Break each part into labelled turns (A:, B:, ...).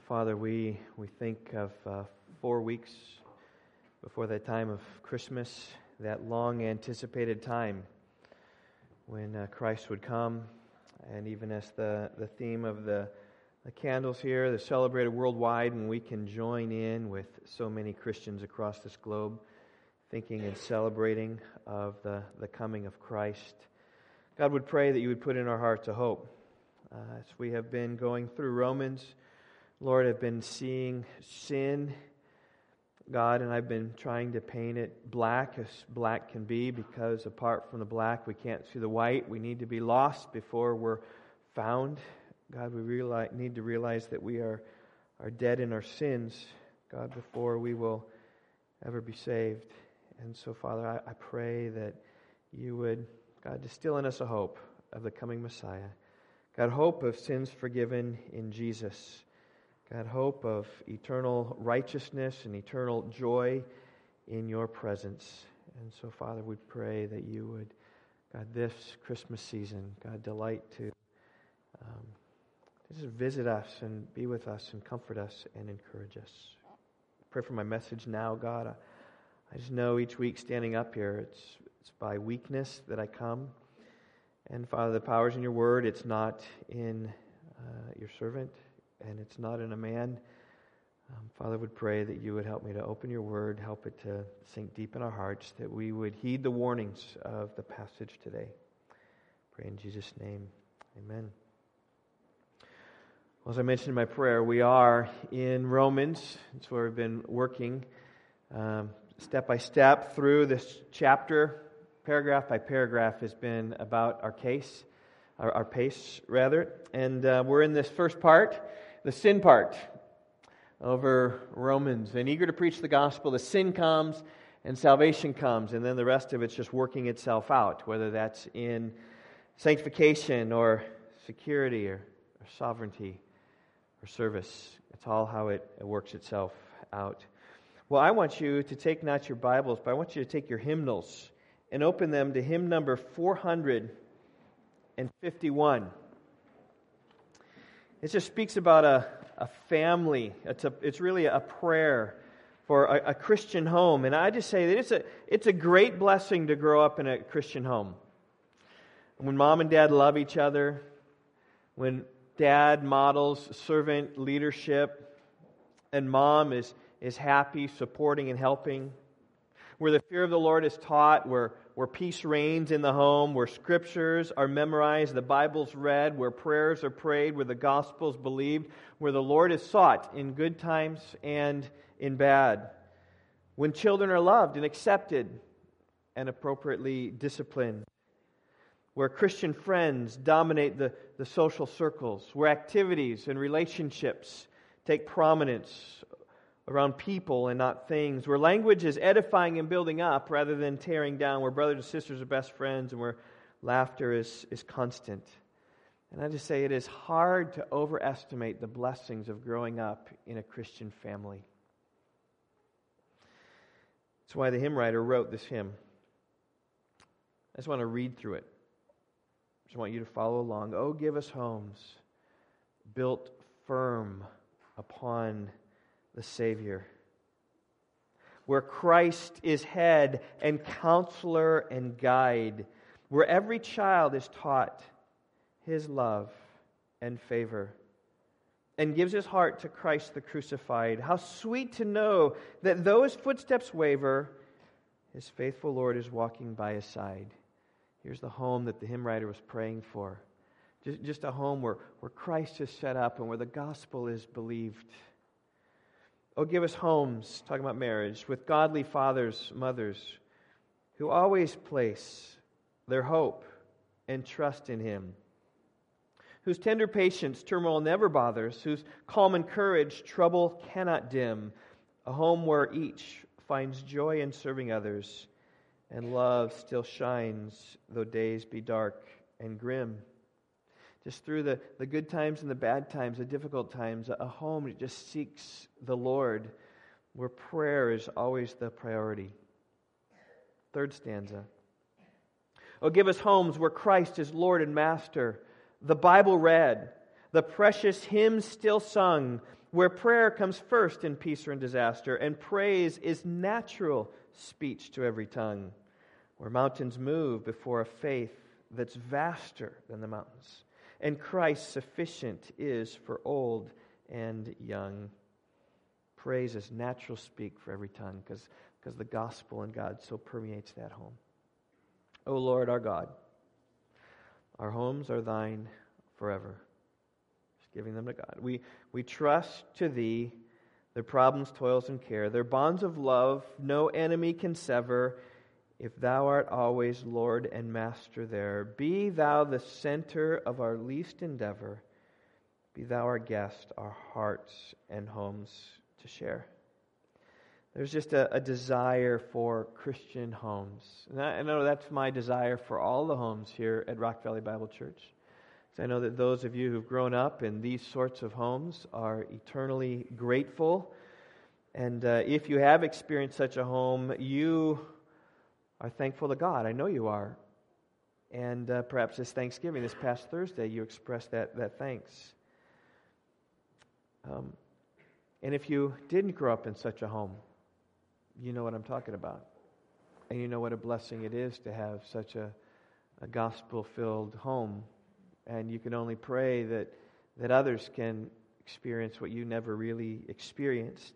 A: Father, we, we think of uh, four weeks before that time of Christmas, that long anticipated time when uh, Christ would come. And even as the, the theme of the, the candles here, the celebrated worldwide, and we can join in with so many Christians across this globe, thinking and celebrating of the, the coming of Christ. God would pray that you would put in our hearts a hope. Uh, as we have been going through Romans, Lord, I've been seeing sin, God, and I've been trying to paint it black as black can be because apart from the black, we can't see the white. We need to be lost before we're found. God, we realize, need to realize that we are, are dead in our sins, God, before we will ever be saved. And so, Father, I, I pray that you would, God, distill in us a hope of the coming Messiah. God, hope of sins forgiven in Jesus. God, hope of eternal righteousness and eternal joy in your presence. And so, Father, we pray that you would, God, this Christmas season, God, delight to um, just visit us and be with us and comfort us and encourage us. I pray for my message now, God. I, I just know each week standing up here, it's, it's by weakness that I come. And Father, the power's in your word. It's not in uh, your servant and it's not in a man. Um, Father, would pray that you would help me to open your word, help it to sink deep in our hearts, that we would heed the warnings of the passage today. Pray in Jesus' name. Amen. Well, as I mentioned in my prayer, we are in Romans. It's where we've been working um, step by step through this chapter. Paragraph by paragraph has been about our case, our, our pace, rather. And uh, we're in this first part the sin part over Romans. And eager to preach the gospel, the sin comes and salvation comes, and then the rest of it's just working itself out, whether that's in sanctification or security or, or sovereignty or service. It's all how it, it works itself out. Well, I want you to take not your Bibles, but I want you to take your hymnals and open them to hymn number 451. It just speaks about a, a family. It's, a, it's really a prayer for a, a Christian home. And I just say that it's a, it's a great blessing to grow up in a Christian home. When mom and dad love each other, when dad models servant leadership, and mom is, is happy, supporting, and helping, where the fear of the Lord is taught, where where peace reigns in the home, where scriptures are memorized, the Bible's read, where prayers are prayed, where the gospel's believed, where the Lord is sought in good times and in bad. When children are loved and accepted and appropriately disciplined. Where Christian friends dominate the, the social circles, where activities and relationships take prominence around people and not things, where language is edifying and building up rather than tearing down, where brothers and sisters are best friends, and where laughter is, is constant. And I just say it is hard to overestimate the blessings of growing up in a Christian family. That's why the hymn writer wrote this hymn. I just want to read through it. I just want you to follow along. Oh, give us homes built firm upon the Savior. Where Christ is head and counselor and guide, where every child is taught his love and favor and gives his heart to Christ the crucified. How sweet to know that though his footsteps waver, his faithful Lord is walking by his side. Here's the home that the hymn writer was praying for. Just, just a home where, where Christ is set up and where the gospel is believed. Oh, give us homes, talking about marriage, with godly fathers, mothers, who always place their hope and trust in Him, whose tender patience turmoil never bothers, whose calm and courage trouble cannot dim, a home where each finds joy in serving others, and love still shines though days be dark and grim just through the, the good times and the bad times, the difficult times, a home that just seeks the Lord, where prayer is always the priority. Third stanza. Oh, give us homes where Christ is Lord and Master, the Bible read, the precious hymns still sung, where prayer comes first in peace or in disaster, and praise is natural speech to every tongue, where mountains move before a faith that's vaster than the mountains, and Christ sufficient is for old and young. Praise is natural speak for every tongue because the gospel and God so permeates that home. O Lord our God, our homes are thine forever. Just giving them to God. We, we trust to thee their problems, toils, and care, their bonds of love no enemy can sever. If thou art always Lord and Master there, be thou the center of our least endeavor. Be thou our guest, our hearts and homes to share. There's just a, a desire for Christian homes. And I, I know that's my desire for all the homes here at Rock Valley Bible Church. I know that those of you who've grown up in these sorts of homes are eternally grateful. And uh, if you have experienced such a home, you are thankful to God. I know you are. And uh, perhaps this Thanksgiving, this past Thursday, you expressed that, that thanks. Um, and if you didn't grow up in such a home, you know what I'm talking about. And you know what a blessing it is to have such a, a gospel filled home. And you can only pray that, that others can experience what you never really experienced.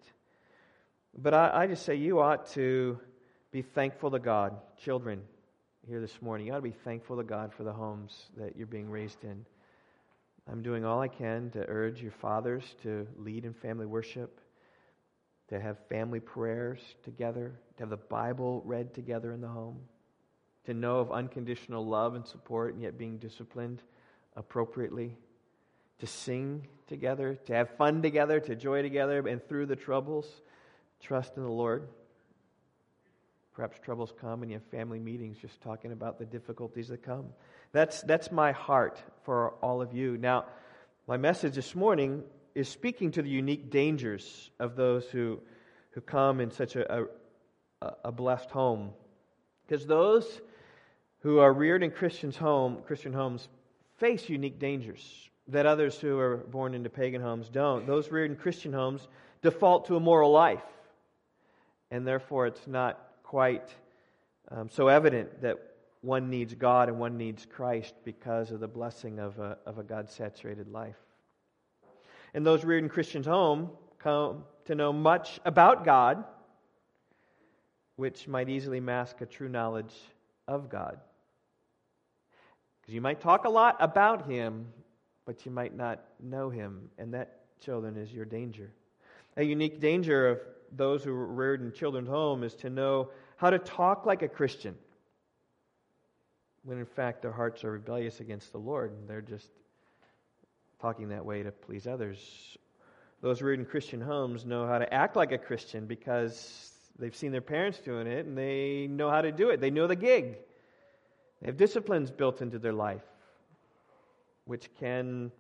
A: But I, I just say you ought to be thankful to God, children, here this morning. You ought to be thankful to God for the homes that you're being raised in. I'm doing all I can to urge your fathers to lead in family worship to have family prayers together, to have the Bible read together in the home, to know of unconditional love and support and yet being disciplined appropriately, to sing together, to have fun together, to joy together, and through the troubles, trust in the Lord. Perhaps troubles come and you have family meetings just talking about the difficulties that come. That's, that's my heart for all of you. Now, my message this morning is speaking to the unique dangers of those who, who come in such a, a, a blessed home. Because those who are reared in Christian's home, Christian homes face unique dangers that others who are born into pagan homes don't. Those reared in Christian homes default to a moral life, and therefore it's not quite um, so evident that one needs God and one needs Christ because of the blessing of a, of a God saturated life. And those reared in Christian's home come to know much about God, which might easily mask a true knowledge of God. Because you might talk a lot about Him, but you might not know Him, and that, children, is your danger. A unique danger of those who are reared in children's home is to know how to talk like a Christian when in fact their hearts are rebellious against the Lord and they're just talking that way to please others. Those reared in Christian homes know how to act like a Christian because they've seen their parents doing it and they know how to do it. They know the gig. They have disciplines built into their life, which can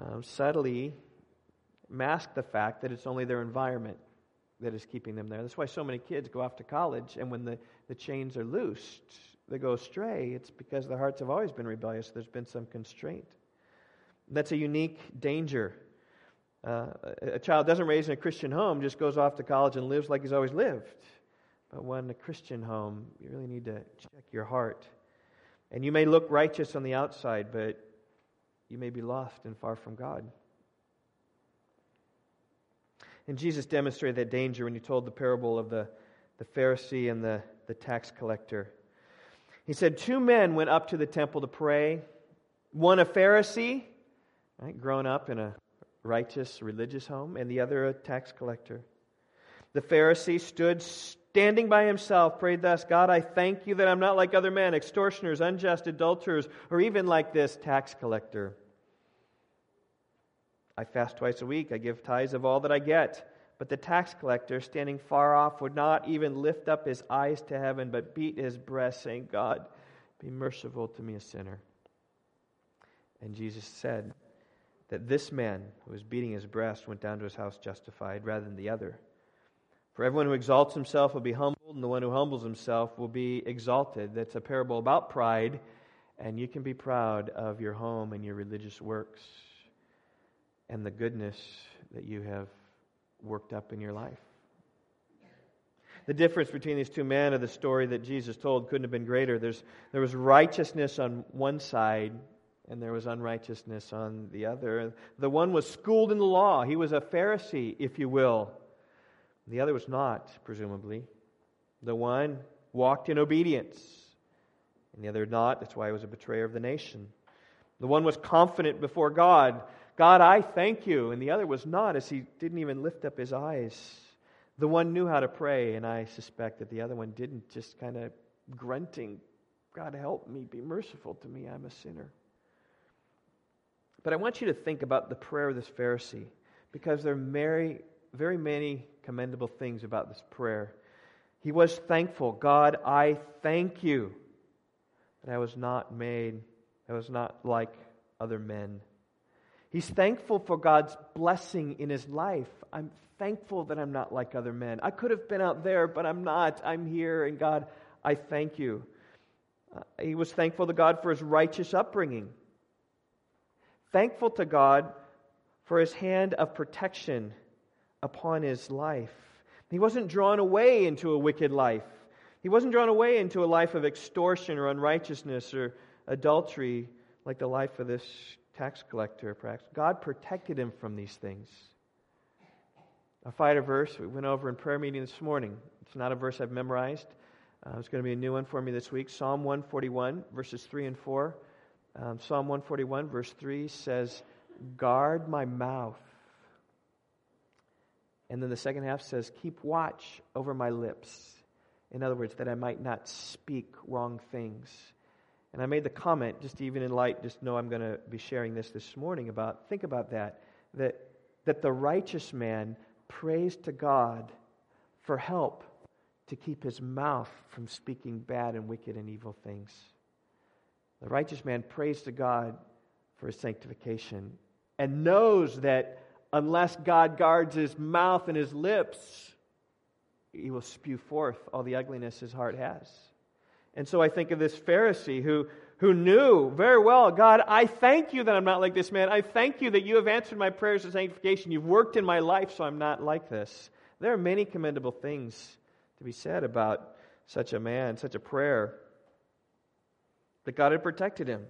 A: um, subtly mask the fact that it's only their environment that is keeping them there. That's why so many kids go off to college, and when the, the chains are loosed, they go astray. It's because their hearts have always been rebellious. There's been some constraint. That's a unique danger. Uh, a child doesn't raise in a Christian home, just goes off to college and lives like he's always lived. But when a Christian home, you really need to check your heart. And you may look righteous on the outside, but you may be lost and far from God. And Jesus demonstrated that danger when he told the parable of the, the Pharisee and the, the tax collector. He said, Two men went up to the temple to pray, one a Pharisee right, grown up in a righteous religious home, and the other a tax collector. The Pharisee stood standing by himself, prayed thus God, I thank you that I'm not like other men, extortioners, unjust, adulterers, or even like this tax collector. I fast twice a week, I give tithes of all that I get. But the tax collector, standing far off, would not even lift up his eyes to heaven, but beat his breast, saying, God, be merciful to me, a sinner. And Jesus said, that this man who was beating his breast went down to his house justified rather than the other. For everyone who exalts himself will be humbled, and the one who humbles himself will be exalted. That's a parable about pride, and you can be proud of your home and your religious works. And the goodness that you have worked up in your life. The difference between these two men of the story that Jesus told couldn't have been greater. There's, there was righteousness on one side, and there was unrighteousness on the other. The one was schooled in the law, he was a Pharisee, if you will. The other was not, presumably. The one walked in obedience, and the other not. That's why he was a betrayer of the nation. The one was confident before God. God, I thank you. And the other was not, as he didn't even lift up his eyes. The one knew how to pray, and I suspect that the other one didn't, just kind of grunting, God, help me, be merciful to me, I'm a sinner. But I want you to think about the prayer of this Pharisee, because there are very, very many commendable things about this prayer. He was thankful. God, I thank you that I was not made, I was not like other men. He's thankful for God's blessing in his life. I'm thankful that I'm not like other men. I could have been out there, but I'm not. I'm here, and God, I thank you. Uh, he was thankful to God for his righteous upbringing, thankful to God for his hand of protection upon his life. He wasn't drawn away into a wicked life. He wasn't drawn away into a life of extortion or unrighteousness or adultery like the life of this tax collector, perhaps. God protected him from these things. A fighter verse we went over in prayer meeting this morning. It's not a verse I've memorized. Uh, it's going to be a new one for me this week. Psalm 141, verses 3 and 4. Um, Psalm 141, verse 3 says, Guard my mouth. And then the second half says, Keep watch over my lips. In other words, that I might not speak wrong things. And I made the comment, just even in light, just know I'm going to be sharing this this morning about, think about that, that, that the righteous man prays to God for help to keep his mouth from speaking bad and wicked and evil things. The righteous man prays to God for his sanctification and knows that unless God guards his mouth and his lips, he will spew forth all the ugliness his heart has. And so I think of this Pharisee who, who knew very well, God, I thank you that I'm not like this man. I thank you that you have answered my prayers of sanctification. You've worked in my life so I'm not like this. There are many commendable things to be said about such a man, such a prayer, that God had protected him.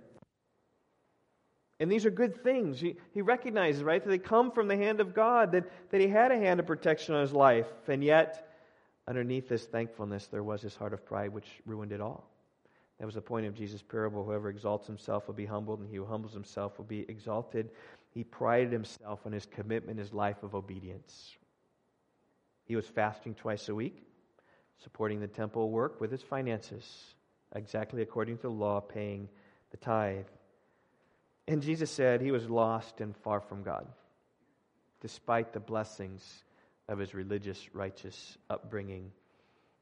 A: And these are good things. He, he recognizes, right, that they come from the hand of God, that, that he had a hand of protection on his life. And yet, underneath this thankfulness, there was this heart of pride which ruined it all. That was the point of Jesus' parable. Whoever exalts himself will be humbled, and he who humbles himself will be exalted. He prided himself on his commitment, his life of obedience. He was fasting twice a week, supporting the temple work with his finances, exactly according to the law, paying the tithe. And Jesus said he was lost and far from God, despite the blessings of his religious, righteous upbringing.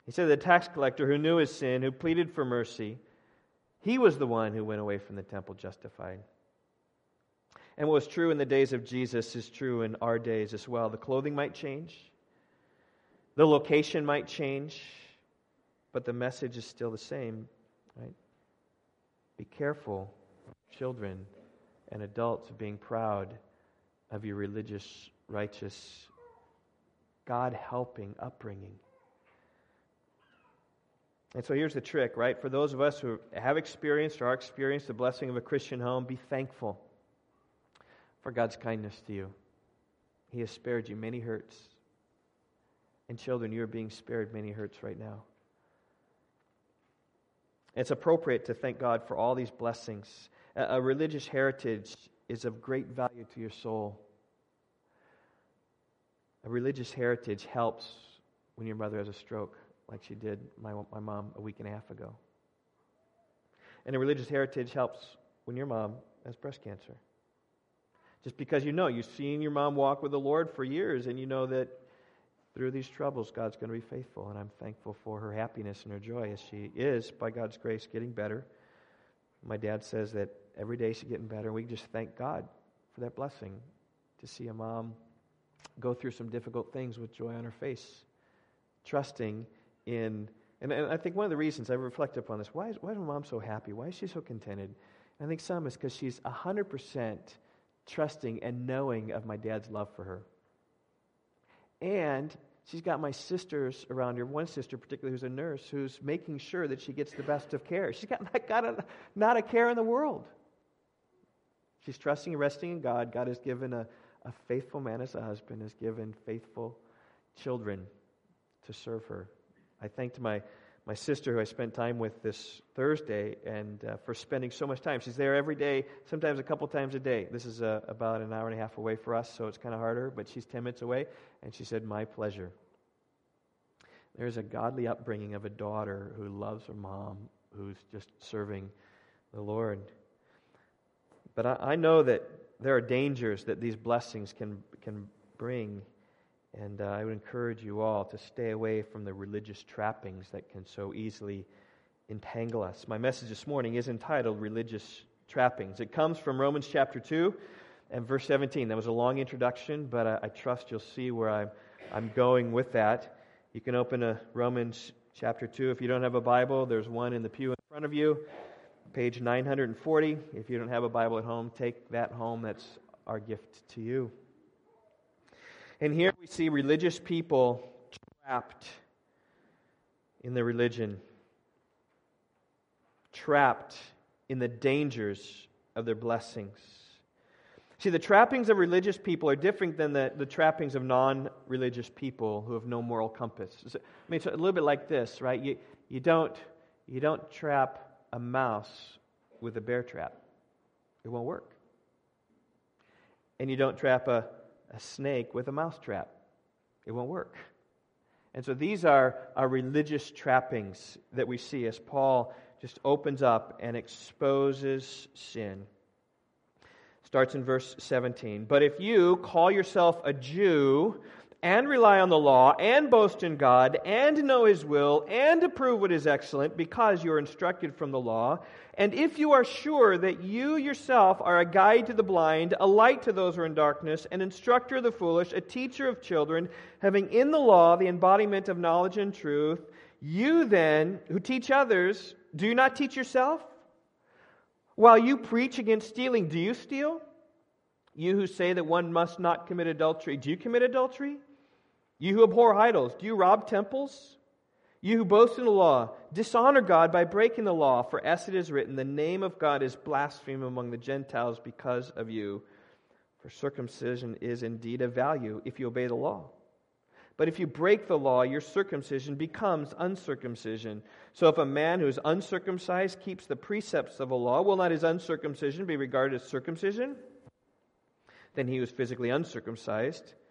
A: He said the tax collector who knew his sin, who pleaded for mercy, he was the one who went away from the temple justified. And what was true in the days of Jesus is true in our days as well. The clothing might change, the location might change, but the message is still the same, right? Be careful, children and adults, of being proud of your religious, righteous, God helping upbringing. And so here's the trick, right? For those of us who have experienced or are experienced the blessing of a Christian home, be thankful for God's kindness to you. He has spared you many hurts. And children, you are being spared many hurts right now. It's appropriate to thank God for all these blessings. A religious heritage is of great value to your soul. A religious heritage helps when your mother has a stroke like she did my, my mom a week and a half ago. And a religious heritage helps when your mom has breast cancer. Just because you know, you've seen your mom walk with the Lord for years, and you know that through these troubles, God's going to be faithful. And I'm thankful for her happiness and her joy as she is, by God's grace, getting better. My dad says that every day she's getting better, and we just thank God for that blessing to see a mom go through some difficult things with joy on her face, trusting in, and, and I think one of the reasons I reflect upon this, why is, why is my mom so happy? Why is she so contented? And I think some is because she's 100% trusting and knowing of my dad's love for her. And she's got my sisters around her, one sister particularly who's a nurse, who's making sure that she gets the best of care. She's got, got a, not a care in the world. She's trusting and resting in God. God has given a, a faithful man as a husband, has given faithful children to serve her. I thanked my, my sister who I spent time with this Thursday and uh, for spending so much time. She's there every day, sometimes a couple times a day. This is uh, about an hour and a half away for us, so it's kind of harder, but she's 10 minutes away. And she said, My pleasure. There's a godly upbringing of a daughter who loves her mom, who's just serving the Lord. But I, I know that there are dangers that these blessings can, can bring. And uh, I would encourage you all to stay away from the religious trappings that can so easily entangle us. My message this morning is entitled Religious Trappings. It comes from Romans chapter 2 and verse 17. That was a long introduction, but I, I trust you'll see where I'm, I'm going with that. You can open a Romans chapter 2. If you don't have a Bible, there's one in the pew in front of you, page 940. If you don't have a Bible at home, take that home. That's our gift to you. And here we see religious people trapped in their religion, trapped in the dangers of their blessings. See, the trappings of religious people are different than the, the trappings of non religious people who have no moral compass. I mean, it's a little bit like this, right? You, you, don't, you don't trap a mouse with a bear trap, it won't work. And you don't trap a, a snake with a mouse trap. It won't work. And so these are our religious trappings that we see as Paul just opens up and exposes sin. Starts in verse 17. But if you call yourself a Jew and rely on the law and boast in God and know his will and approve what is excellent because you are instructed from the law, and if you are sure that you yourself are a guide to the blind, a light to those who are in darkness, an instructor of the foolish, a teacher of children, having in the law the embodiment of knowledge and truth, you then, who teach others, do you not teach yourself? While you preach against stealing, do you steal? You who say that one must not commit adultery, do you commit adultery? You who abhor idols, do you rob temples? You who boast in the law, dishonor God by breaking the law, for as it is written, the name of God is blasphemed among the Gentiles because of you. For circumcision is indeed of value if you obey the law. But if you break the law, your circumcision becomes uncircumcision. So if a man who is uncircumcised keeps the precepts of a law, will not his uncircumcision be regarded as circumcision? Then he who is physically uncircumcised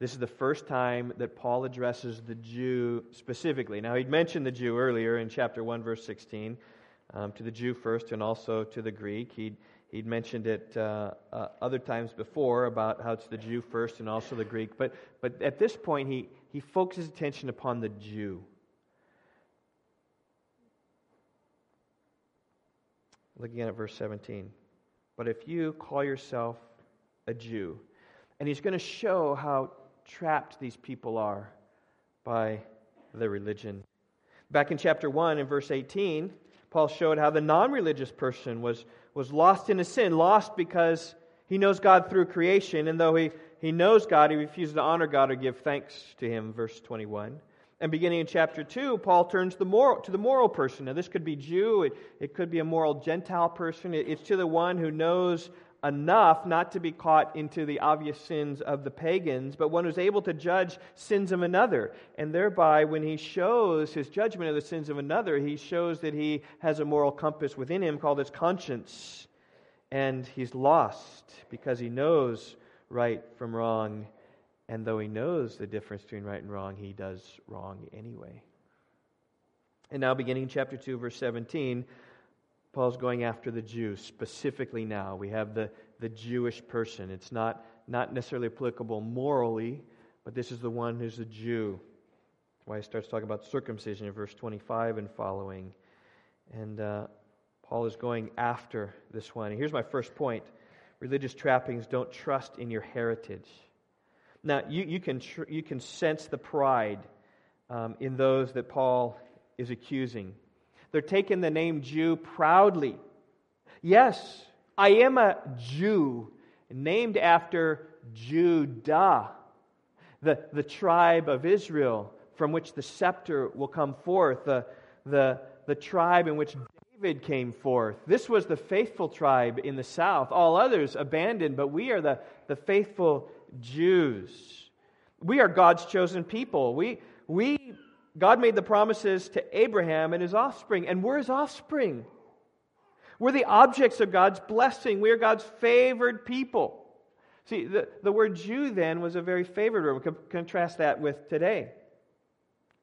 A: This is the first time that Paul addresses the Jew specifically. Now, he'd mentioned the Jew earlier in chapter 1, verse 16, um, to the Jew first and also to the Greek. He'd, he'd mentioned it uh, uh, other times before about how it's the Jew first and also the Greek. But, but at this point, he, he focuses attention upon the Jew. Looking at verse 17. But if you call yourself a Jew, and he's going to show how trapped these people are by their religion. Back in chapter 1 in verse 18, Paul showed how the non religious person was, was lost in a sin, lost because he knows God through creation, and though he, he knows God, he refuses to honor God or give thanks to him, verse 21. And beginning in chapter 2, Paul turns the moral, to the moral person. Now, this could be Jew, it, it could be a moral Gentile person. It, it's to the one who knows enough not to be caught into the obvious sins of the pagans, but one who's able to judge sins of another. And thereby, when he shows his judgment of the sins of another, he shows that he has a moral compass within him called his conscience. And he's lost because he knows right from wrong. And though he knows the difference between right and wrong, he does wrong anyway. And now, beginning in chapter 2, verse 17, Paul's going after the Jews specifically now. We have the, the Jewish person. It's not, not necessarily applicable morally, but this is the one who's a Jew. That's why he starts talking about circumcision in verse 25 and following. And uh, Paul is going after this one. And here's my first point religious trappings don't trust in your heritage. Now, you, you, can, tr- you can sense the pride um, in those that Paul is accusing. They're taking the name Jew proudly. Yes, I am a Jew, named after Judah, the, the tribe of Israel from which the scepter will come forth, the, the, the tribe in which David came forth. This was the faithful tribe in the south. All others abandoned, but we are the, the faithful Jews. We are God's chosen people. We, we, God made the promises to Abraham and his offspring, and we're his offspring. We're the objects of God's blessing. We are God's favored people. See, the, the word Jew then was a very favored word. Contrast that with today,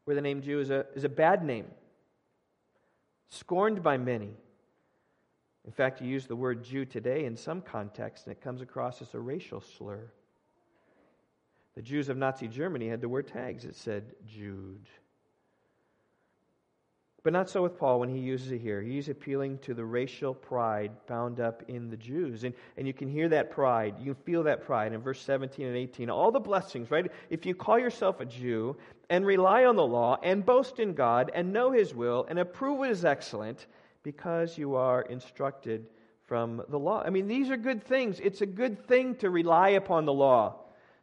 A: where the name Jew is a, is a bad name, scorned by many. In fact, you use the word Jew today in some contexts, and it comes across as a racial slur. The Jews of Nazi Germany had to wear tags that said Jude. But not so with Paul when he uses it here. He's appealing to the racial pride bound up in the Jews. And, and you can hear that pride. You feel that pride in verse 17 and 18. All the blessings, right? If you call yourself a Jew and rely on the law and boast in God and know his will and approve what is excellent because you are instructed from the law. I mean, these are good things. It's a good thing to rely upon the law.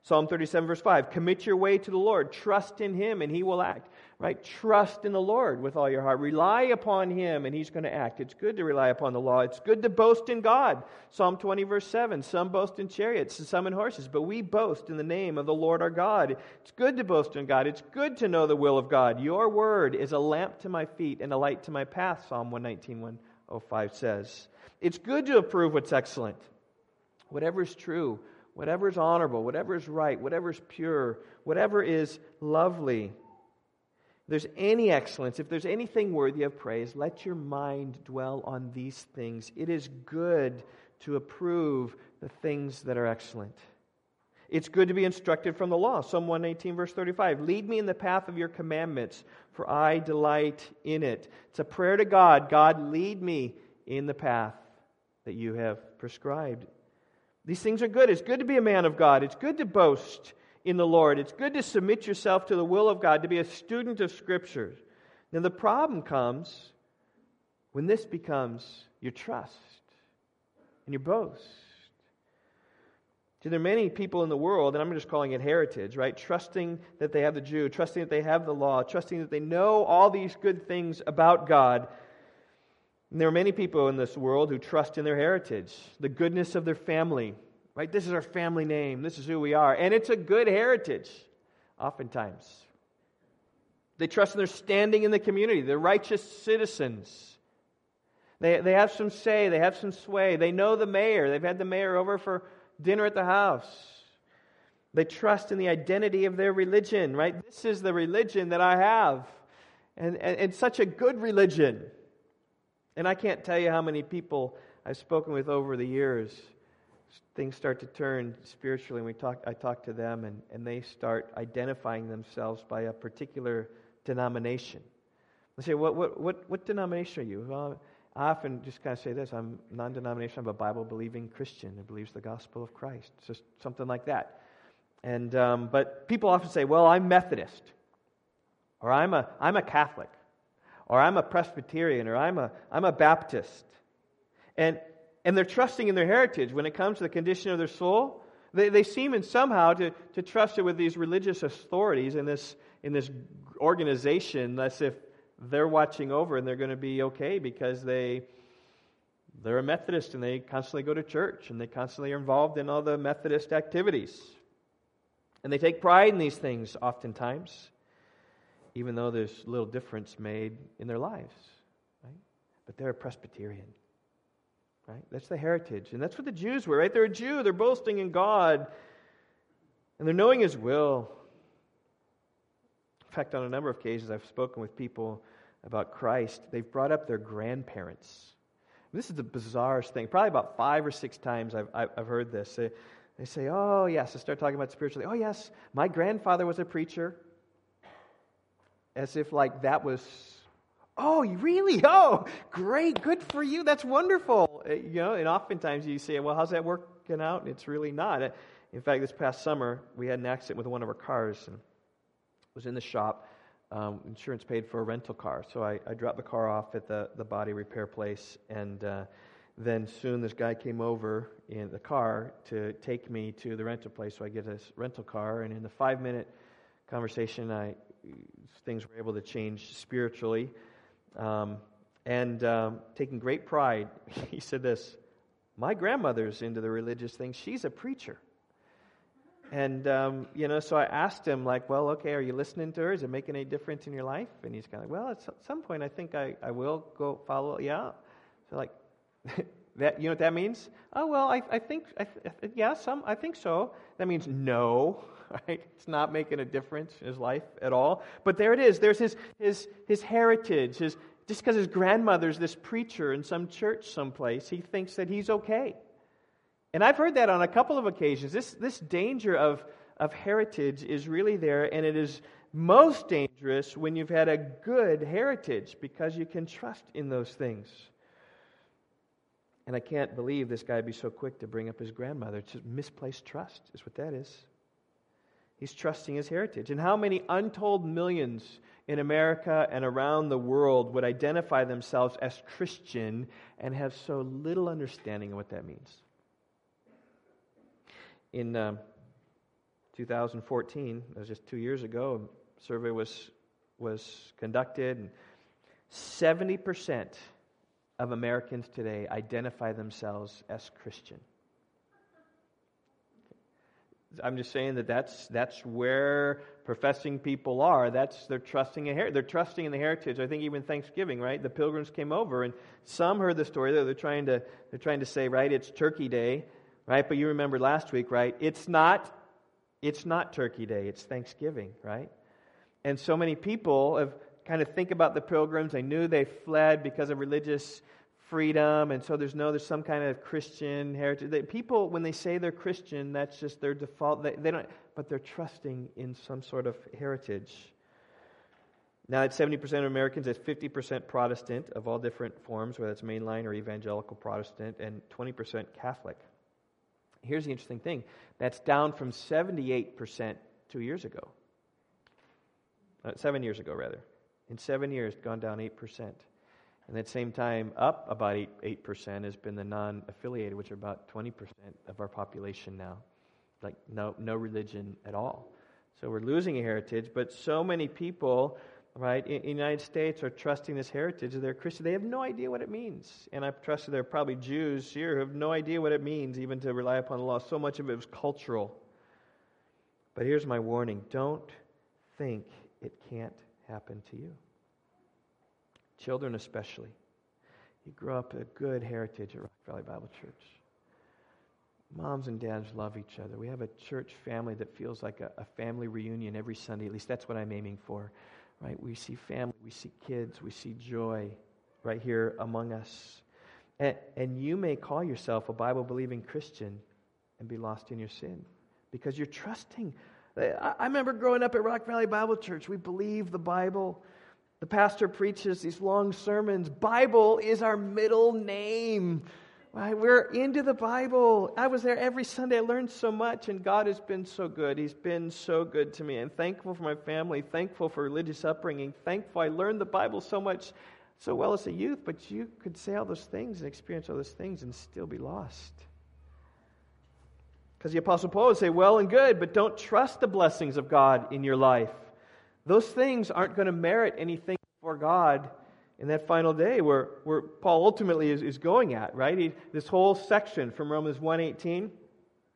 A: Psalm 37, verse 5 Commit your way to the Lord, trust in him, and he will act. Right? Trust in the Lord with all your heart. Rely upon Him, and He's going to act. It's good to rely upon the law. It's good to boast in God. Psalm 20, verse 7. Some boast in chariots and some in horses, but we boast in the name of the Lord our God. It's good to boast in God. It's good to know the will of God. Your word is a lamp to my feet and a light to my path, Psalm 119, 105 says. It's good to approve what's excellent. Whatever is true, whatever is honorable, whatever is right, whatever is pure, whatever is lovely there's any excellence, if there's anything worthy of praise, let your mind dwell on these things. It is good to approve the things that are excellent. It's good to be instructed from the law. Psalm 118, verse 35. Lead me in the path of your commandments, for I delight in it. It's a prayer to God God, lead me in the path that you have prescribed. These things are good. It's good to be a man of God, it's good to boast in the Lord. It's good to submit yourself to the will of God, to be a student of Scripture. Now, the problem comes when this becomes your trust and your boast. See, there are many people in the world, and I'm just calling it heritage, right? Trusting that they have the Jew, trusting that they have the law, trusting that they know all these good things about God. And there are many people in this world who trust in their heritage, the goodness of their family, right? This is our family name. This is who we are. And it's a good heritage, oftentimes. They trust in their standing in the community. They're righteous citizens. They, they have some say, they have some sway. They know the mayor. They've had the mayor over for dinner at the house. They trust in the identity of their religion, right? This is the religion that I have. And, and, and such a good religion. And I can't tell you how many people I've spoken with over the years things start to turn spiritually, and we talk, I talk to them, and, and they start identifying themselves by a particular denomination. I say, what, what, what, what denomination are you? Well, I often just kind of say this I'm non denominational, I'm a Bible believing Christian who believes the gospel of Christ. It's just something like that. And, um, but people often say, well, I'm Methodist, or I'm a, I'm a Catholic, or I'm a Presbyterian, or I'm a, I'm a Baptist. And, and they're trusting in their heritage when it comes to the condition of their soul. They, they seem in somehow to, to trust it with these religious authorities in this, in this organization as if they're watching over and they're going to be okay because they, they're a Methodist and they constantly go to church and they constantly are involved in all the Methodist activities. And they take pride in these things oftentimes, even though there's little difference made in their lives. Right? But they're a Presbyterian. Right? That's the heritage. And that's what the Jews were, right? They're a Jew. They're boasting in God. And they're knowing His will. In fact, on a number of occasions, I've spoken with people about Christ. They've brought up their grandparents. This is the bizarrest thing. Probably about five or six times I've, I've heard this. They say, oh, yes, I start talking about spiritually. Oh, yes, my grandfather was a preacher. As if, like, that was, oh, really? Oh, great, good for you. That's wonderful. Uh, you know, and oftentimes you say, well, how's that working out? And it's really not. Uh, in fact, this past summer, we had an accident with one of our cars and was in the shop. Um, insurance paid for a rental car. So I, I, dropped the car off at the, the body repair place and uh, then soon this guy came over in the car to take me to the rental place. So I get this rental car, and in the five minute conversation, I things were able to change spiritually. Um, and um, taking great pride, he said this My grandmother's into the religious thing. She's a preacher. And, um, you know, so I asked him, like, well, okay, are you listening to her? Is it making any difference in your life? And he's kind of like, well, at some point, I think I, I will go follow. Yeah. So, like, that, you know what that means? Oh, well, I, I think, I, yeah, some, I think so. That means no, right? It's not making a difference in his life at all. But there it is. There's his, his, his heritage. His, just because his grandmother's this preacher in some church someplace, he thinks that he's okay. And I've heard that on a couple of occasions. This, this danger of, of heritage is really there, and it is most dangerous when you've had a good heritage because you can trust in those things. And I can't believe this guy would be so quick to bring up his grandmother. It's just misplaced trust, is what that is. He's trusting his heritage. And how many untold millions in America and around the world would identify themselves as Christian and have so little understanding of what that means? In um, 2014, that was just two years ago, a survey was, was conducted, and 70% of Americans today identify themselves as Christian. I'm just saying that that's, that's where professing people are. That's they're trusting in her- they're trusting in the heritage. I think even Thanksgiving, right? The pilgrims came over, and some heard the story. They're trying to they're trying to say, right? It's Turkey Day, right? But you remember last week, right? It's not it's not Turkey Day. It's Thanksgiving, right? And so many people have kind of think about the pilgrims. They knew they fled because of religious freedom, and so there's no there's some kind of Christian heritage. People, when they say they're Christian, that's just their default. They, they don't, but they're trusting in some sort of heritage. Now, it's 70% of Americans, it's 50% Protestant of all different forms, whether it's mainline or evangelical Protestant, and 20% Catholic. Here's the interesting thing that's down from 78% two years ago. Uh, seven years ago, rather. In seven years, it's gone down 8%. And at the same time, up about 8, 8% has been the non affiliated, which are about 20% of our population now. Like, no, no religion at all. So we're losing a heritage, but so many people, right, in, the United States are trusting this heritage. They're Christian. They have no idea what it means. And I've trusted there are probably Jews here who have no idea what it means even to rely upon the law. So much of it was cultural. But here's my warning don't think it can't happen to you children especially. You grow up a good heritage at Rock Valley Bible Church. Moms and dads love each other. We have a church family that feels like a, a, family reunion every Sunday. At least that's what I'm aiming for. Right? We see family, we see kids, we see joy right here among us. And, and you may call yourself a Bible believing Christian and be lost in your sin because you're trusting. I, I remember growing up at Rock Valley Bible Church. We believe the Bible. The pastor preaches these long sermons. Bible is our middle name. Right? We're into the Bible. I was there every Sunday. I learned so much, and God has been so good. He's been so good to me. I'm thankful for my family, thankful for religious upbringing, thankful I learned the Bible so much, so well as a youth. But you could say all those things and experience all those things and still be lost. Because the Apostle Paul would say, well and good, but don't trust the blessings of God in your life. Those things aren't going to merit anything for God in that final day where, where Paul ultimately is, is going at, right? He, this whole section from Romans 1.18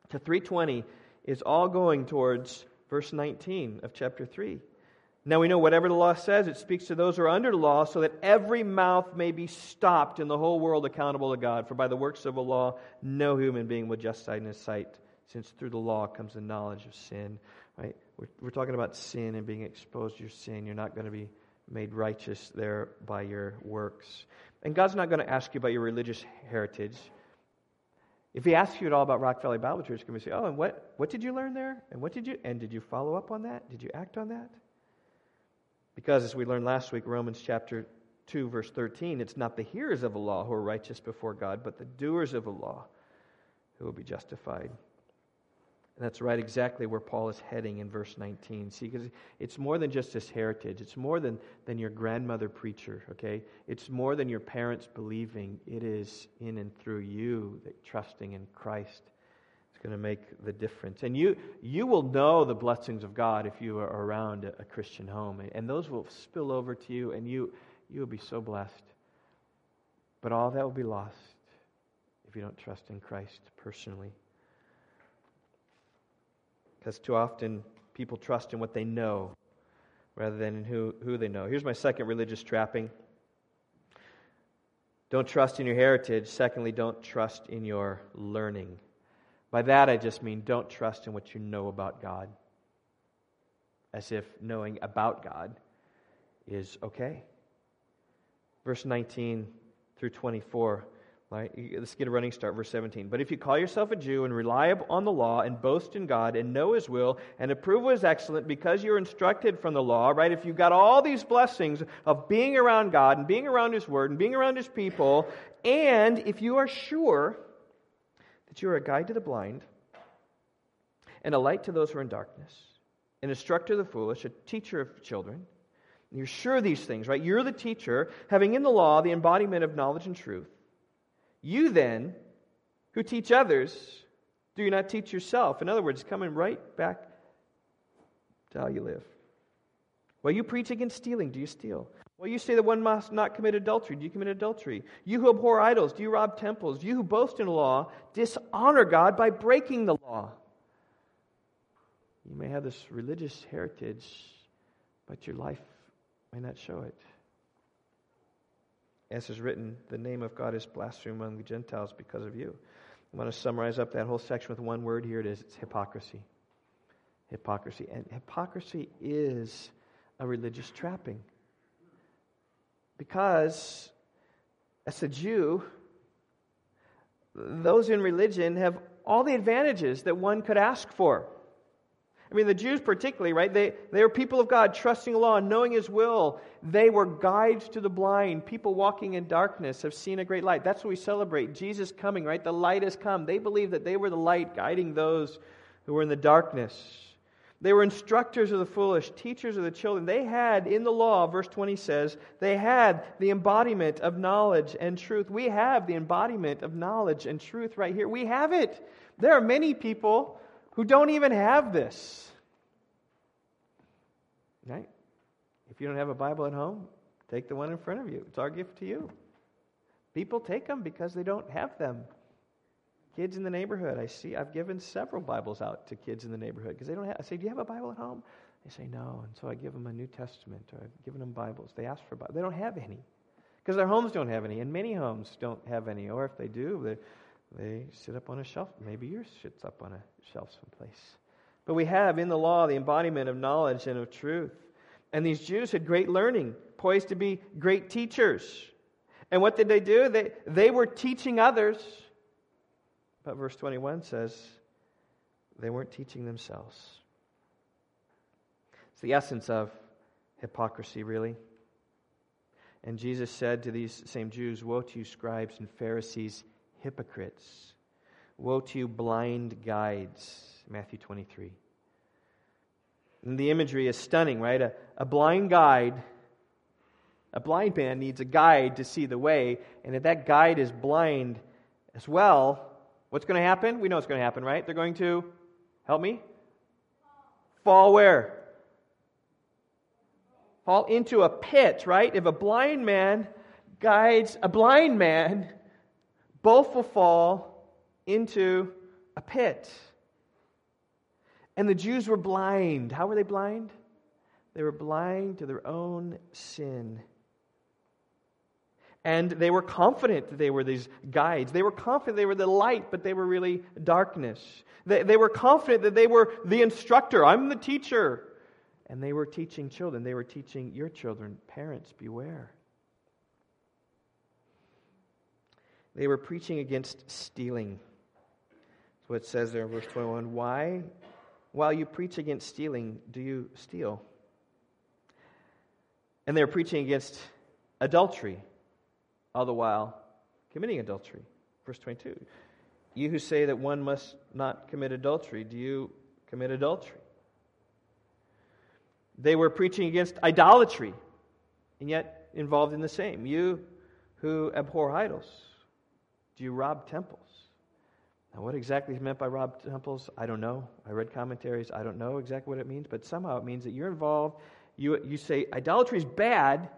A: to 3.20 is all going towards verse 19 of chapter 3. Now we know whatever the law says, it speaks to those who are under the law, so that every mouth may be stopped and the whole world accountable to God. For by the works of the law, no human being will justify in his sight, since through the law comes the knowledge of sin. Right? We're, we're talking about sin and being exposed to your sin. You're not going to be made righteous there by your works. And God's not going to ask you about your religious heritage. If he asks you at all about Rock Valley Bible Church, can we say, "Oh, and what what did you learn there? And what did you and did you follow up on that? Did you act on that?" Because as we learned last week, Romans chapter 2 verse 13, it's not the hearers of the law who are righteous before God, but the doers of the law who will be justified. And that's right exactly where Paul is heading in verse 19. See, because it's more than just this heritage. It's more than, than your grandmother preacher, okay? It's more than your parents believing. It is in and through you that trusting in Christ is going to make the difference. And you, you will know the blessings of God if you are around a, a Christian home. And those will spill over to you, and you, you will be so blessed. But all that will be lost if you don't trust in Christ personally. Because too often people trust in what they know rather than in who, who they know. Here's my second religious trapping don't trust in your heritage. Secondly, don't trust in your learning. By that, I just mean don't trust in what you know about God, as if knowing about God is okay. Verse 19 through 24 Right? Let's get a running start, verse 17. But if you call yourself a Jew and rely on the law and boast in God and know His will and approve what is excellent because you're instructed from the law, right? If you've got all these blessings of being around God and being around His Word and being around His people, and if you are sure that you're a guide to the blind and a light to those who are in darkness, an instructor of the foolish, a teacher of children, you're sure of these things, right? You're the teacher, having in the law the embodiment of knowledge and truth. You then, who teach others, do you not teach yourself? In other words, coming right back to how you live. Well, you preach against stealing, do you steal? Well, you say that one must not commit adultery. Do you commit adultery? You who abhor idols, do you rob temples? You who boast in law, dishonor God by breaking the law. You may have this religious heritage, but your life may not show it. As is written, the name of God is blasphemed among the Gentiles because of you. I want to summarize up that whole section with one word. Here it is it's hypocrisy. Hypocrisy. And hypocrisy is a religious trapping. Because, as a Jew, those in religion have all the advantages that one could ask for. I mean, the Jews, particularly, right? They, they were people of God, trusting the law, knowing His will. They were guides to the blind. People walking in darkness have seen a great light. That's what we celebrate. Jesus coming, right? The light has come. They believed that they were the light guiding those who were in the darkness. They were instructors of the foolish, teachers of the children. They had, in the law, verse 20 says, they had the embodiment of knowledge and truth. We have the embodiment of knowledge and truth right here. We have it. There are many people who don't even have this. Right? If you don't have a Bible at home, take the one in front of you. It's our gift to you. People take them because they don't have them. Kids in the neighborhood, I see, I've given several Bibles out to kids in the neighborhood because they don't have. I say, "Do you have a Bible at home?" They say, "No," and so I give them a New Testament or I've given them Bibles. They ask for Bibles. They don't have any because their homes don't have any, and many homes don't have any. Or if they do, they they sit up on a shelf. Maybe yours sits up on a shelf someplace. But we have in the law the embodiment of knowledge and of truth. And these Jews had great learning, poised to be great teachers. And what did they do? They, they were teaching others. But verse 21 says they weren't teaching themselves. It's the essence of hypocrisy, really. And Jesus said to these same Jews, Woe to you, scribes and Pharisees! Hypocrites. Woe to you, blind guides. Matthew 23. And the imagery is stunning, right? A, a blind guide, a blind man needs a guide to see the way, and if that guide is blind as well, what's going to happen? We know what's going to happen, right? They're going to, help me? Fall where? Fall into a pit, right? If a blind man guides a blind man, both will fall into a pit. And the Jews were blind. How were they blind? They were blind to their own sin. And they were confident that they were these guides. They were confident they were the light, but they were really darkness. They, they were confident that they were the instructor. I'm the teacher. And they were teaching children. They were teaching your children. Parents, beware. They were preaching against stealing. That's what it says there in verse 21. Why, while you preach against stealing, do you steal? And they're preaching against adultery, all the while committing adultery. Verse 22. You who say that one must not commit adultery, do you commit adultery? They were preaching against idolatry, and yet involved in the same. You who abhor idols, do you rob temples? Now, what exactly is meant by rob temples? I don't know. I read commentaries. I don't know exactly what it means, but somehow it means that you're involved. You, you say idolatry is bad,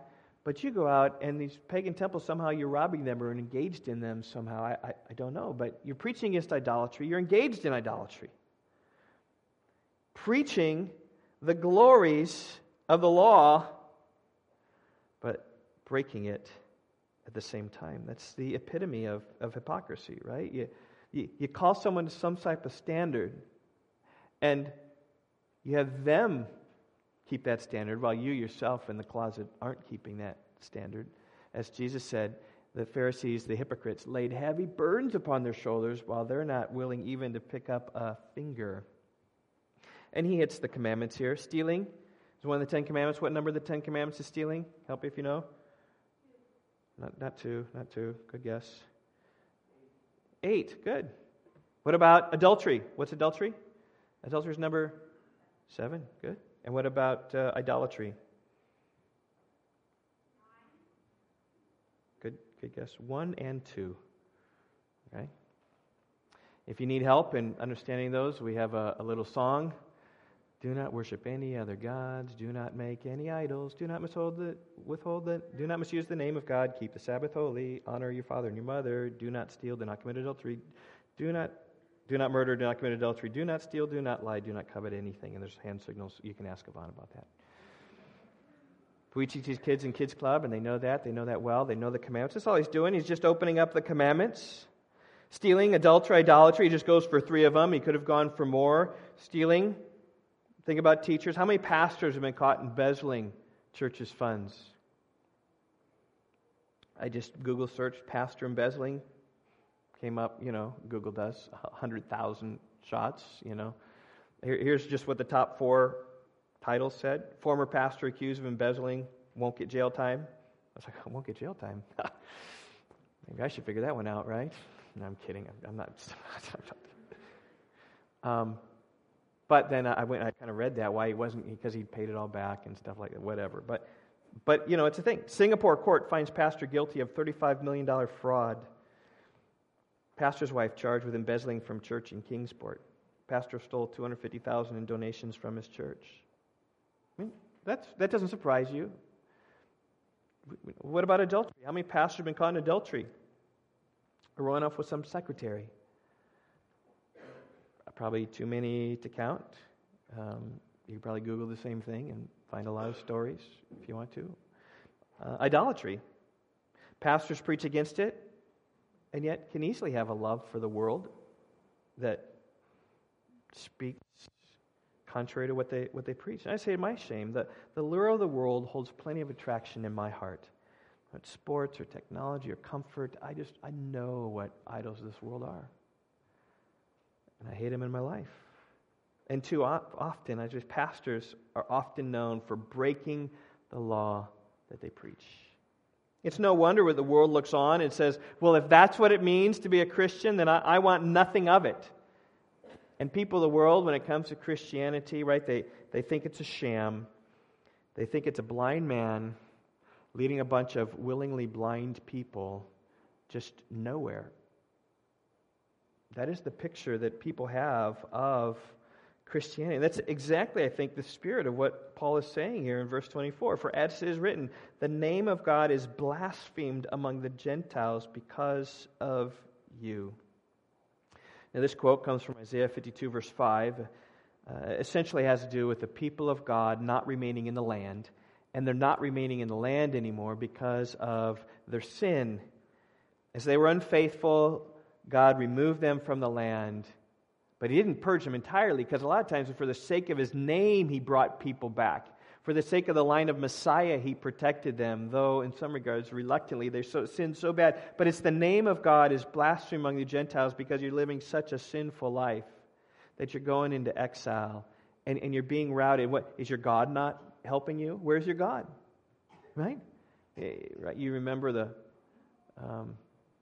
A: but you go out and these pagan temples, somehow you're robbing them or engaged in them somehow. I, I, I don't know. But you're preaching against idolatry. You're engaged in idolatry. Preaching the glories of the law, but breaking it at the same time. That's the epitome of, of hypocrisy, right? You, you, you call someone to some type of standard, and you have them keep that standard while you yourself in the closet aren't keeping that standard. As Jesus said, the Pharisees, the hypocrites, laid heavy burdens upon their shoulders while they're not willing even to pick up a finger. And he hits the commandments here. Stealing is one of the Ten Commandments. What number of the Ten Commandments is stealing? Help me if you know. Not, not two, not two. Good guess. Eight. Good. What about adultery? What's adultery? Adultery is number seven. Good. And what about uh, idolatry? Good, good guess. One and two. Okay. If you need help in understanding those, we have a, a little song. Do not worship any other gods. Do not make any idols. Do not withhold the, withhold the, do not misuse the name of God. Keep the Sabbath holy. Honor your father and your mother. Do not steal. Do not commit adultery. Do not do not murder, do not commit adultery, do not steal, do not lie, do not covet anything. And there's hand signals. You can ask Yvonne about that. We teach these kids in Kids Club, and they know that. They know that well. They know the commandments. That's all he's doing. He's just opening up the commandments. Stealing, adultery, idolatry. He just goes for three of them. He could have gone for more. Stealing. Think about teachers. How many pastors have been caught embezzling churches' funds? I just Google searched pastor embezzling came up, you know, Google does, 100,000 shots, you know. here's just what the top four titles said. Former pastor accused of embezzling won't get jail time. I was like, I won't get jail time. Maybe I should figure that one out, right? No, I'm kidding. I'm, not. um, but then I went. I kind of read that why he wasn't because he paid it all back and stuff like that. Whatever. But, but you know, it's a thing. Singapore court finds pastor guilty of 35 million dollar fraud Pastor's wife charged with embezzling from church in Kingsport. Pastor stole 250000 in donations from his church. I mean, that's, that doesn't surprise you. What about adultery? How many pastors have been caught in adultery? Or run off with some secretary? Probably too many to count. Um, you can probably Google the same thing and find a lot of stories if you want to. Uh, idolatry. Pastors preach against it and yet can easily have a love for the world that speaks contrary to what they, what they preach. And I say to my shame that the lure of the world holds plenty of attraction in my heart. But sports or technology or comfort, I just, I know what idols of this world are. And I hate them in my life. And too often, as just pastors are often known for breaking the law that they preach. It's no wonder when the world looks on and says, well, if that's what it means to be a Christian, then I, I want nothing of it. And people of the world, when it comes to Christianity, right, they, they think it's a sham. They think it's a blind man leading a bunch of willingly blind people just nowhere. That is the picture that people have of Christianity. That's exactly, I think, the spirit of what Paul is saying here in verse 24. For as it is written, the name of God is blasphemed among the Gentiles because of you. Now, this quote comes from Isaiah 52, verse 5. Uh, essentially has to do with the people of God not remaining in the land. And they're not remaining in the land anymore because of their sin. As they were unfaithful, God removed them from the land but he didn't purge them entirely because a lot of times, for the sake of his name, he brought people back. For the sake of the line of Messiah, he protected them, though in some regards reluctantly. They so, sinned so bad. But it's the name of God is blasphemed among the Gentiles because you're living such a sinful life that you're going into exile and, and you're being routed. What is your God not helping you? Where's your God? Right? Eh, right? You remember the um,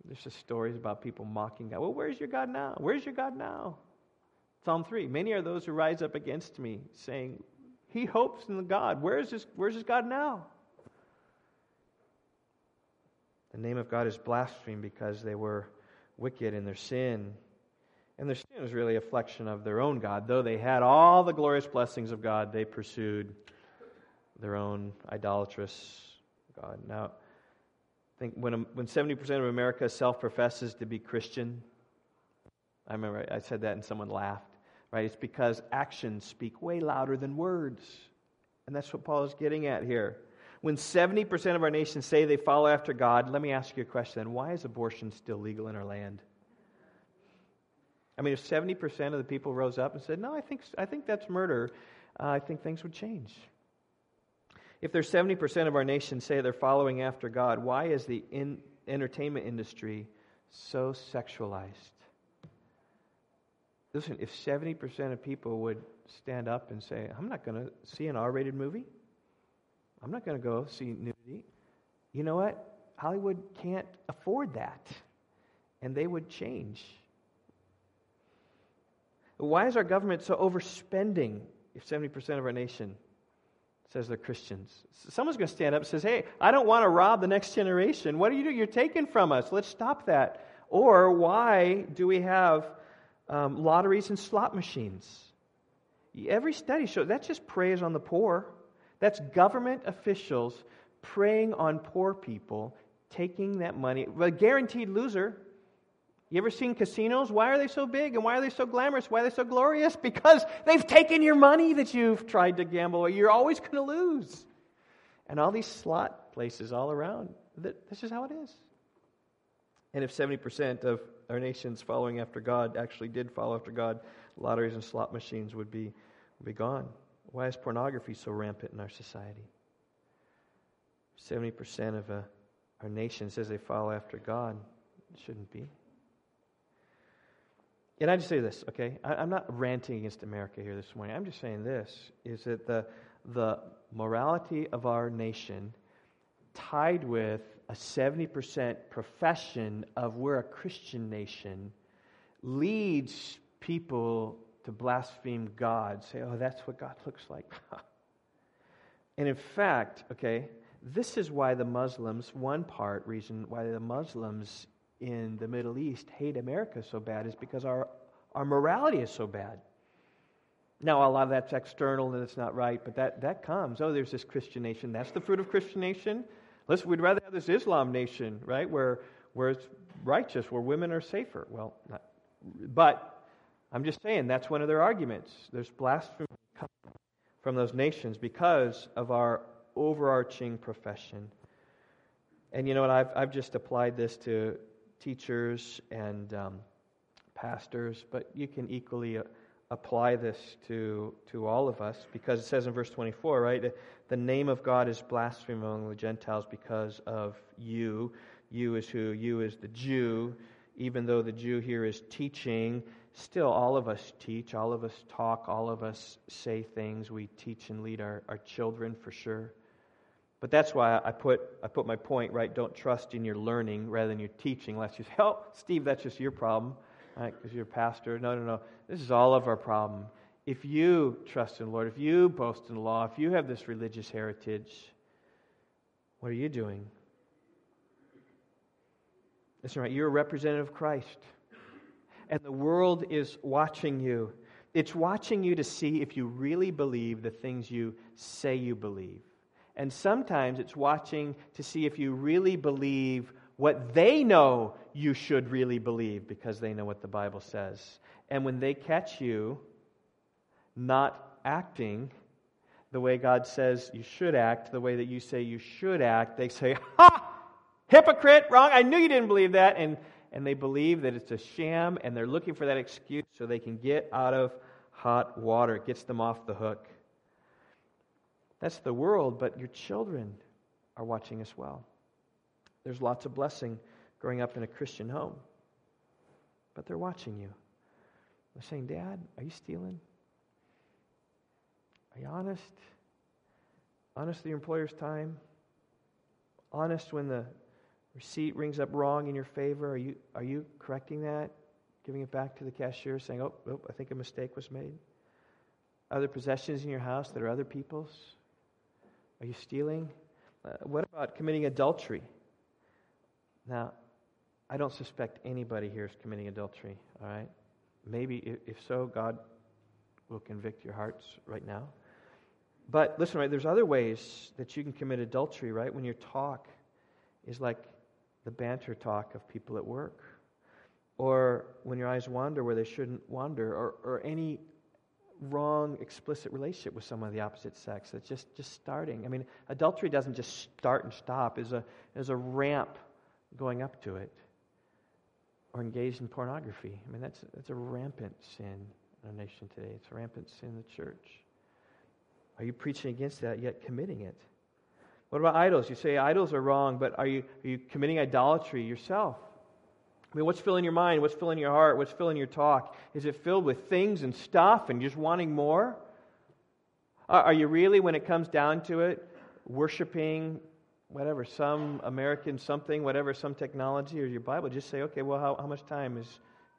A: there's just stories about people mocking God. Well, where's your God now? Where's your God now? Psalm 3 Many are those who rise up against me, saying, He hopes in the God. Where's his, where's his God now? The name of God is blasphemed because they were wicked in their sin. And their sin was really a flexion of their own God. Though they had all the glorious blessings of God, they pursued their own idolatrous God. Now, I think when, when 70% of America self professes to be Christian, I remember I said that and someone laughed, right? It's because actions speak way louder than words. And that's what Paul is getting at here. When 70% of our nation say they follow after God, let me ask you a question why is abortion still legal in our land? I mean, if 70% of the people rose up and said, No, I think, I think that's murder, uh, I think things would change. If there's 70% of our nation say they're following after God, why is the in, entertainment industry so sexualized? Listen, if 70% of people would stand up and say, I'm not going to see an R rated movie, I'm not going to go see nudity, you know what? Hollywood can't afford that. And they would change. Why is our government so overspending if 70% of our nation says they're Christians. Someone's going to stand up and says, "Hey, I don't want to rob the next generation. What do you do? You're taking from us. Let's stop that." Or why do we have um, lotteries and slot machines? Every study shows that's just preys on the poor. That's government officials preying on poor people, taking that money. A guaranteed loser you ever seen casinos? Why are they so big and why are they so glamorous? Why are they so glorious? Because they've taken your money that you've tried to gamble. You're always going to lose. And all these slot places all around. This is how it is. And if 70% of our nations following after God actually did follow after God, lotteries and slot machines would be, would be gone. Why is pornography so rampant in our society? 70% of uh, our nation says they follow after God. It shouldn't be. And I just say this, okay? I, am not ranting against America here this morning. I'm just saying this is that the, the morality of our nation, tied with a 70% profession of we're a Christian nation, leads people to blaspheme God, say, oh, that's what God looks like. and in fact, okay, this is why the Muslims, one part reason why the Muslims in the Middle East hate America so bad is because our, our morality is so bad. Now, a lot of that's external and it's not right, but that, that comes. Oh, there's this Christian nation. That's the fruit of Christian nation. Listen, we'd rather have this Islam nation, right, where, where it's righteous, where women are safer. Well, not, but I'm just saying that's one of their arguments. There's blasphemy from those nations because of our overarching profession. And you know what? I've, I've just applied this to teachers and um, pastors, but you can equally uh, apply this to, to all of us because it says in verse 24, right? The name of God is blasphemed among the Gentiles because of you. You is who? You is the Jew. Even though the Jew here is teaching, still all of us teach, all of us talk, all of us say things. We teach and lead our, our children for sure. But that's why I put, I put my point, right? Don't trust in your learning rather than your teaching, unless you say, oh, Steve, that's just your problem, right? Because you're a pastor. No, no, no. This is all of our problem. If you trust in the Lord, if you boast in the law, if you have this religious heritage, what are you doing? Listen, right? You're a representative of Christ. And the world is watching you. It's watching you to see if you really believe the things you say you believe. And sometimes it's watching to see if you really believe what they know you should really believe because they know what the Bible says. And when they catch you not acting the way God says you should act, the way that you say you should act, they say, Ha! Hypocrite, wrong. I knew you didn't believe that. And, and they believe that it's a sham and they're looking for that excuse so they can get out of hot water. It gets them off the hook. That's the world, but your children are watching as well. There's lots of blessing growing up in a Christian home, but they're watching you. They're saying, Dad, are you stealing? Are you honest? Honest with your employer's time? Honest when the receipt rings up wrong in your favor? Are you, are you correcting that? Giving it back to the cashier, saying, oh, oh, I think a mistake was made? Other possessions in your house that are other people's? Are you stealing? Uh, what about committing adultery? Now, I don't suspect anybody here is committing adultery, all right? Maybe, if so, God will convict your hearts right now. But listen, right, there's other ways that you can commit adultery, right? When your talk is like the banter talk of people at work, or when your eyes wander where they shouldn't wander, or, or any wrong, explicit relationship with someone of the opposite sex that's just, just starting. I mean, adultery doesn't just start and stop, there's a, there's a ramp going up to it. Or engaged in pornography. I mean, that's, that's a rampant sin in our nation today. It's a rampant sin in the church. Are you preaching against that yet committing it? What about idols? You say idols are wrong, but are you, are you committing idolatry yourself? I mean, what's filling your mind? What's filling your heart? What's filling your talk? Is it filled with things and stuff and just wanting more? Are you really, when it comes down to it, worshiping whatever, some American something, whatever, some technology or your Bible? Just say, okay, well, how, how much time is,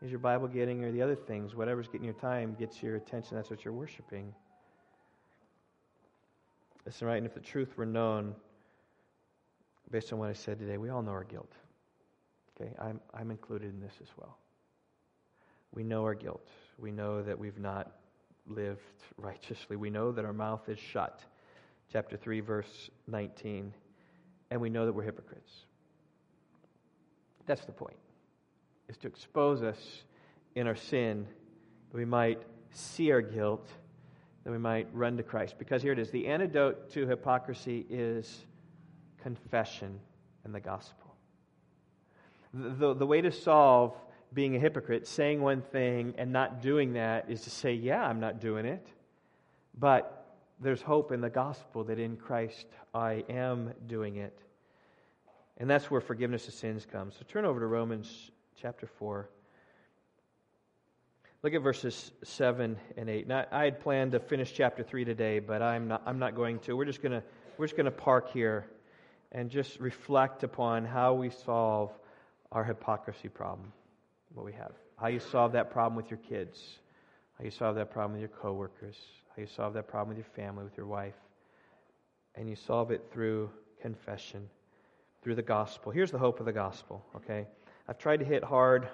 A: is your Bible getting or the other things? Whatever's getting your time gets your attention. That's what you're worshiping. Listen, right? And if the truth were known, based on what I said today, we all know our guilt. Okay, I'm, I'm included in this as well. We know our guilt. We know that we've not lived righteously. We know that our mouth is shut. Chapter 3, verse 19. And we know that we're hypocrites. That's the point, is to expose us in our sin that we might see our guilt, that we might run to Christ. Because here it is the antidote to hypocrisy is confession and the gospel. The, the way to solve being a hypocrite, saying one thing and not doing that, is to say, Yeah, I'm not doing it. But there's hope in the gospel that in Christ I am doing it. And that's where forgiveness of sins comes. So turn over to Romans chapter 4. Look at verses 7 and 8. Now, I had planned to finish chapter 3 today, but I'm not, I'm not going to. We're just going to we're just going to park here and just reflect upon how we solve our hypocrisy problem, what we have. How you solve that problem with your kids, how you solve that problem with your coworkers, how you solve that problem with your family, with your wife. And you solve it through confession, through the gospel. Here's the hope of the gospel, okay? I've tried to hit hard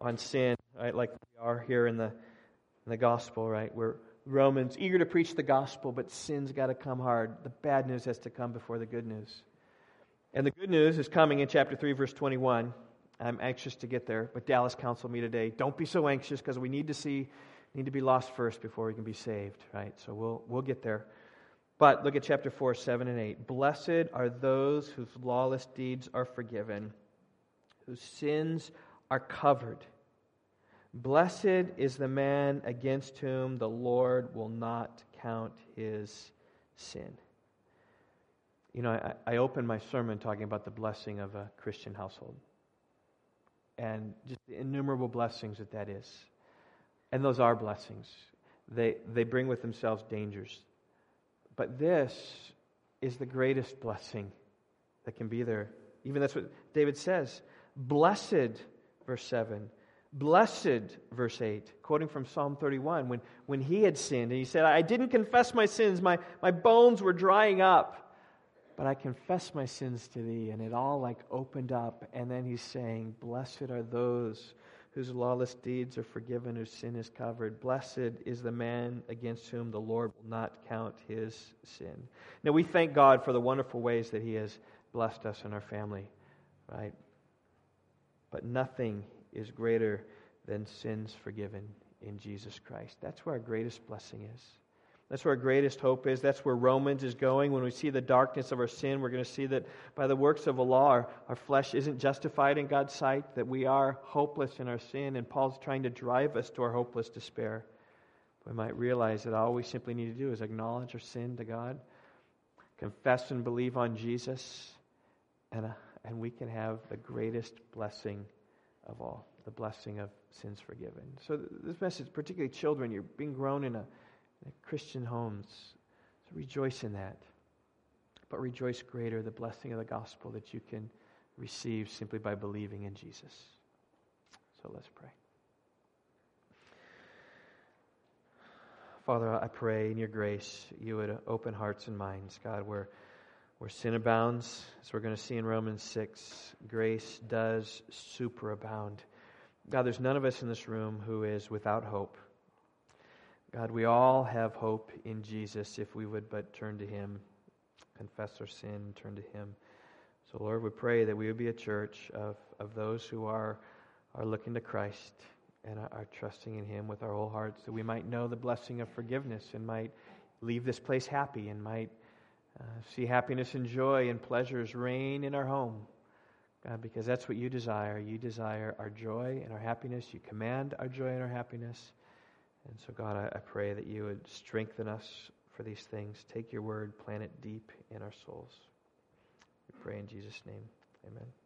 A: on sin, right, like we are here in the, in the gospel, right? We're Romans, eager to preach the gospel, but sin's got to come hard. The bad news has to come before the good news. And the good news is coming in chapter 3, verse 21. I'm anxious to get there, but Dallas counseled me today. Don't be so anxious because we need to see, need to be lost first before we can be saved, right? So we'll we'll get there. But look at chapter 4, 7 and 8. Blessed are those whose lawless deeds are forgiven, whose sins are covered. Blessed is the man against whom the Lord will not count his sin. You know, I, I opened my sermon talking about the blessing of a Christian household and just the innumerable blessings that that is. And those are blessings. They, they bring with themselves dangers. But this is the greatest blessing that can be there. Even that's what David says. Blessed, verse 7. Blessed, verse 8, quoting from Psalm 31, when, when he had sinned, and he said, I didn't confess my sins, my, my bones were drying up. But I confess my sins to thee. And it all like opened up. And then he's saying, Blessed are those whose lawless deeds are forgiven, whose sin is covered. Blessed is the man against whom the Lord will not count his sin. Now we thank God for the wonderful ways that he has blessed us and our family, right? But nothing is greater than sins forgiven in Jesus Christ. That's where our greatest blessing is. That's where our greatest hope is. That's where Romans is going. When we see the darkness of our sin, we're going to see that by the works of a law, our, our flesh isn't justified in God's sight, that we are hopeless in our sin, and Paul's trying to drive us to our hopeless despair. We might realize that all we simply need to do is acknowledge our sin to God confess and believe on Jesus, and, uh, and we can have the greatest blessing of all the blessing of sins forgiven. So, this message, particularly children, you're being grown in a Christian homes. So, rejoice in that. But rejoice greater the blessing of the gospel that you can receive simply by believing in Jesus. So, let's pray. Father, I pray in your grace you would open hearts and minds, God, where, where sin abounds, as we're going to see in Romans 6, grace does superabound. God, there's none of us in this room who is without hope. God, we all have hope in Jesus if we would but turn to Him, confess our sin, turn to Him. So, Lord, we pray that we would be a church of, of those who are, are looking to Christ and are trusting in Him with our whole hearts, that we might know the blessing of forgiveness and might leave this place happy and might uh, see happiness and joy and pleasures reign in our home. God, because that's what you desire. You desire our joy and our happiness. You command our joy and our happiness. And so, God, I, I pray that you would strengthen us for these things. Take your word, plant it deep in our souls. We pray in Jesus' name. Amen.